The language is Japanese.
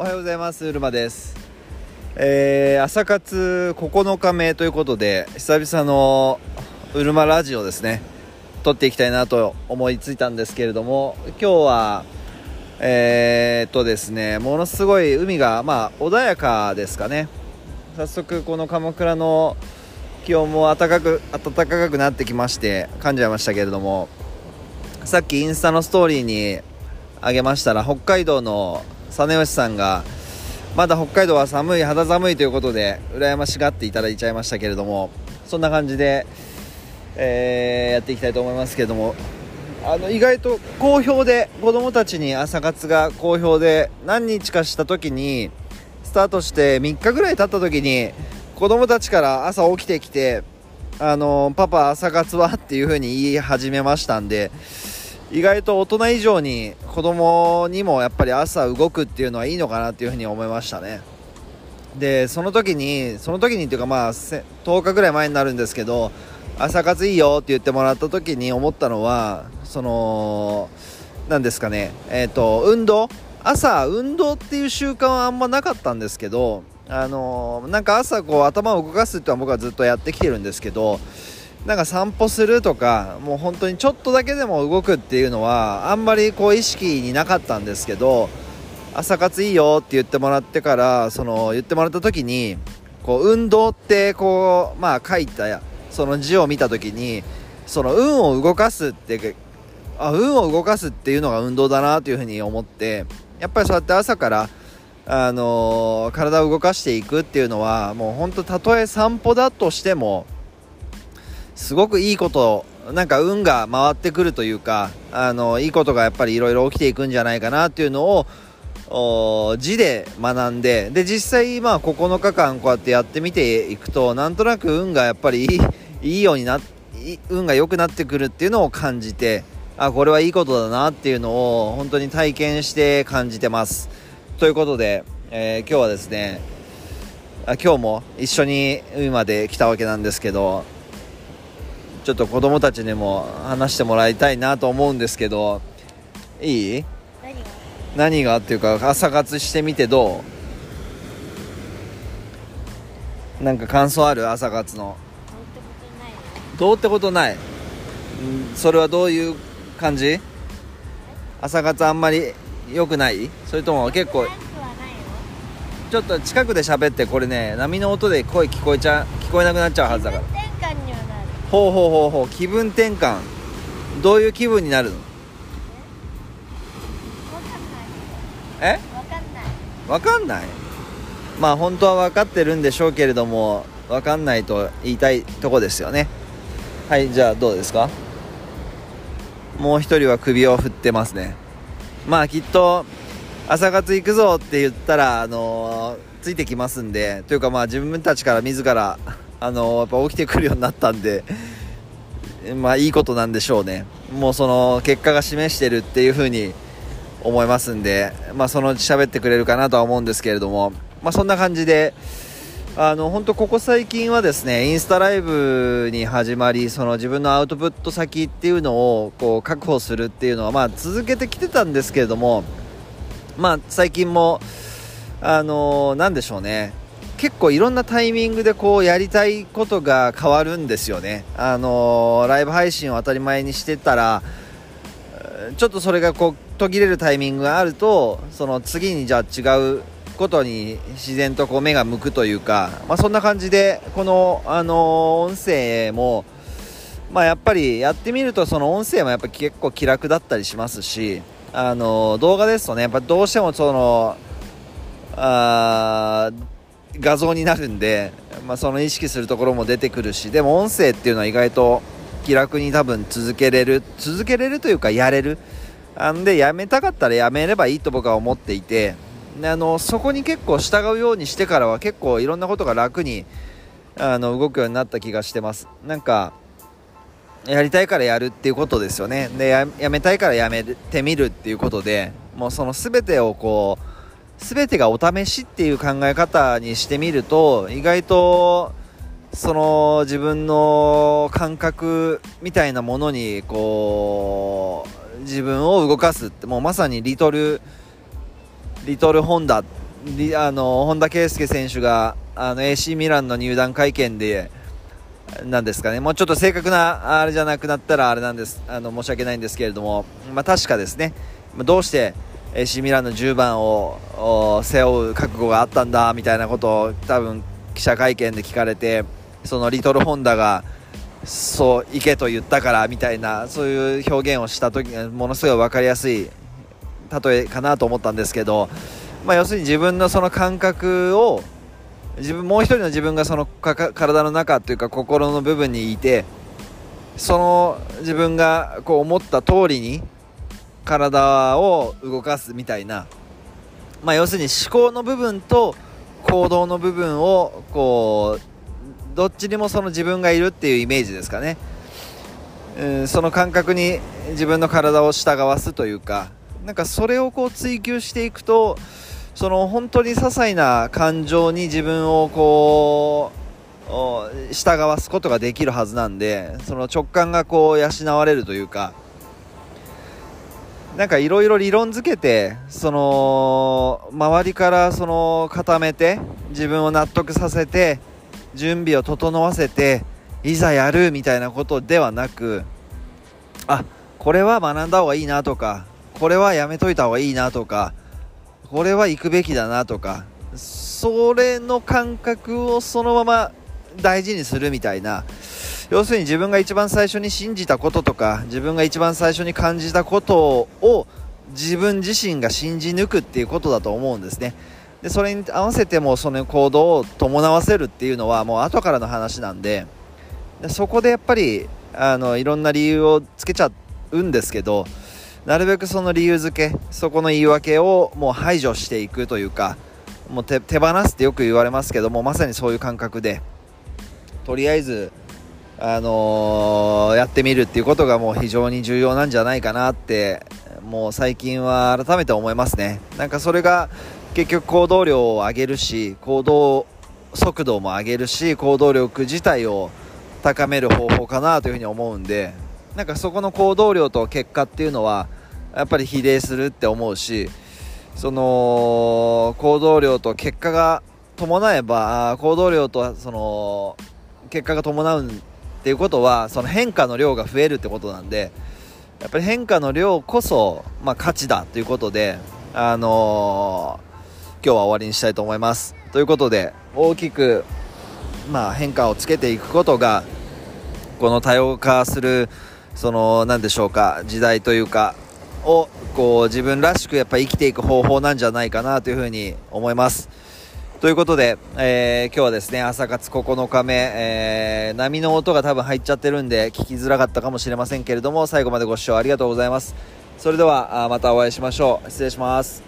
おはようございます。うるまです。えー、朝活9日目ということで久々のうるまラジオですね。撮っていきたいなと思いついたんですけれども今日はえー、っとですねものすごい海がまあ穏やかですかね。早速この鎌倉の気温も暖かく暖かくなってきまして感じゃいましたけれどもさっきインスタのストーリーにあげましたら北海道の実吉さんがまだ北海道は寒い肌寒いということで羨ましがっていただいちゃいましたけれどもそんな感じで、えー、やっていきたいと思いますけれどもあの意外と好評で子供たちに朝活が好評で何日かした時にスタートして3日ぐらい経った時に子供たちから朝起きてきてあのパパ朝活は？っていう風に言い始めましたんで意外と大人以上に子供にもやっぱり朝動くっていうのはいいのかなっていうふうに思いましたね。でその時にその時にっていうかまあ10日ぐらい前になるんですけど朝活いいよって言ってもらった時に思ったのはその何ですかねえっ、ー、と運動朝運動っていう習慣はあんまなかったんですけどあのなんか朝こう頭を動かすっていうのは僕はずっとやってきてるんですけどなんか散歩するとかもう本当にちょっとだけでも動くっていうのはあんまりこう意識になかったんですけど朝活いいよって言ってもらってからその言ってもらった時にこう運動ってこうまあ書いたその字を見た時にその運を動かすってあ運を動かすっていうのが運動だなというふうに思ってやっぱりそうやって朝からあのー、体を動かしていくっていうのはもう本当たとえ散歩だとしてもすごくいいことなんか運が回ってくるというかあのいいことがやっぱりいろいろ起きていくんじゃないかなっていうのを字で学んでで実際まあ9日間こうやってやってみていくとなんとなく運がやっぱりいいいいようにな運が良くなってくるっていうのを感じてあこれはいいことだなっていうのを本当に体験して感じてます。ということで、えー、今日はですねあ今日も一緒に海まで来たわけなんですけどちょっと子供たちにも話してもらいたいなと思うんですけどいい？何が？っていうか朝活してみてどう？なんか感想ある？朝活の。どうってことない。それはどういう感じ？朝活あんまり良くない？それとも結構。ちょっと近くで喋ってこれね波の音で声聞こえちゃ聞こえなくなっちゃうはずだからほうほうほうほう気分転換。どういう気分になるの？え？わかんない。まあ本当は分かってるんでしょうけれども分かんないと言いたいとこですよね。はいじゃあどうですか？もう一人は首を振ってますね。まあきっと朝活行くぞって言ったらあのー、ついてきますんでというかまあ自分たちから自らあのやっぱ起きてくるようになったんで、まあいいことなんでしょうね。もうその結果が示してるっていう風に思いますんで、まあそのうち喋ってくれるかなとは思うんですけれども、まあそんな感じで、あの本当ここ最近はですねインスタライブに始まりその自分のアウトプット先っていうのをこう確保するっていうのはまあ続けてきてたんですけれどもまあ最近もあのなんでしょうね結構いろんなタイミングでこうやりたいことが変わるんですよね。あのー、ライブ配信を当たり前にしてたら、ちょっとそれがこう途切れるタイミングがあると、その次にじゃあ違うことに自然とこう目が向くというか、まあ、そんな感じで、この、あの、音声も、まあ、やっぱりやってみるとその音声もやっぱ結構気楽だったりしますし、あの、動画ですとね、やっぱどうしてもその、あ画像になるんで、まあ、その意識するところも出てくるしでも音声っていうのは意外と気楽に多分続けれる続けれるというかやれる。あんでやめたかったらやめればいいと僕は思っていてあのそこに結構従うようにしてからは結構いろんなことが楽にあの動くようになった気がしてます。なんかやりたいからやるっていうことですよね。でやめたいからやめてみるっていうことでもうその全てをこう全てがお試しっていう考え方にしてみると意外とその自分の感覚みたいなものにこう自分を動かすってもうまさにリトルリトルホンダあの本田圭佑選手があの AC ミランの入団会見でなんですかね。もうちょっと正確なあれじゃなくなったらあれなんです。あの申し訳ないんですけれども、まあ、確かですね。どうして AC ミランの10番を背負う覚悟があったんだみたいなことを多分記者会見で聞かれてそのリトルホンダがそう行けと言ったからみたいなそういう表現をした時ものすごい分かりやすい例えかなと思ったんですけど、まあ、要するに自分のその感覚を自分もう一人の自分がその体の中というか心の部分にいてその自分がこう思った通りに体を動かすみたいな、まあ、要するに思考の部分と行動の部分をこうどっちにもその自分がいるっていうイメージですかね、うん、その感覚に自分の体を従わすというか。なんかそれをこう追求していくとその本当に些細な感情に自分をこう従わすことができるはずなんでその直感がこう養われるというか。なんかいろいろ理論づけてその周りからその固めて自分を納得させて準備を整わせていざやるみたいなことではなくあこれは学んだ方がいいなとかこれはやめといた方がいいなとかこれは行くべきだなとかそれの感覚をそのまま大事にするみたいな要するに自分が一番最初に信じたこととか自分が一番最初に感じたことを自分自身が信じ抜くっていうことだと思うんですね。でそれに合わせてもその行動を伴わせるっていうのはもう後からの話なんででそこでやっぱりあのいろんな理由をつけちゃうんですけどなるべくその理由付けそこの言い訳をもう排除していくというかもう手放すってよく言われますけどもまさにそういう感覚でとりあえずあのー、やってみるっていうことがもう非常に重要なんじゃないかなってもう最近は改めて思いますね。なんかそれが結局行動量を上げるし行動速度も上げるし行動力自体を高める方法かなというふうに思うんでなんかそこの行動量と結果っていうのはやっぱり比例するって思うしその行動量と結果が伴えば行動量とその結果が伴うっていうことはその変化の量が増えるってことなんでやっぱり変化の量こそ、まあ、価値だということで、あのー、今日は終わりにしたいと思いますということで大きく、まあ、変化をつけていくことがこの多様化するその何でしょうか時代というかをこう自分らしくやっぱ生きていく方法なんじゃないかなというふうに思います。ということで、えー、今日はですね、朝活9日目、えー、波の音が多分入っちゃってるんで聞きづらかったかもしれませんけれども、最後までご視聴ありがとうございます。それでは、またお会いしましょう。失礼します。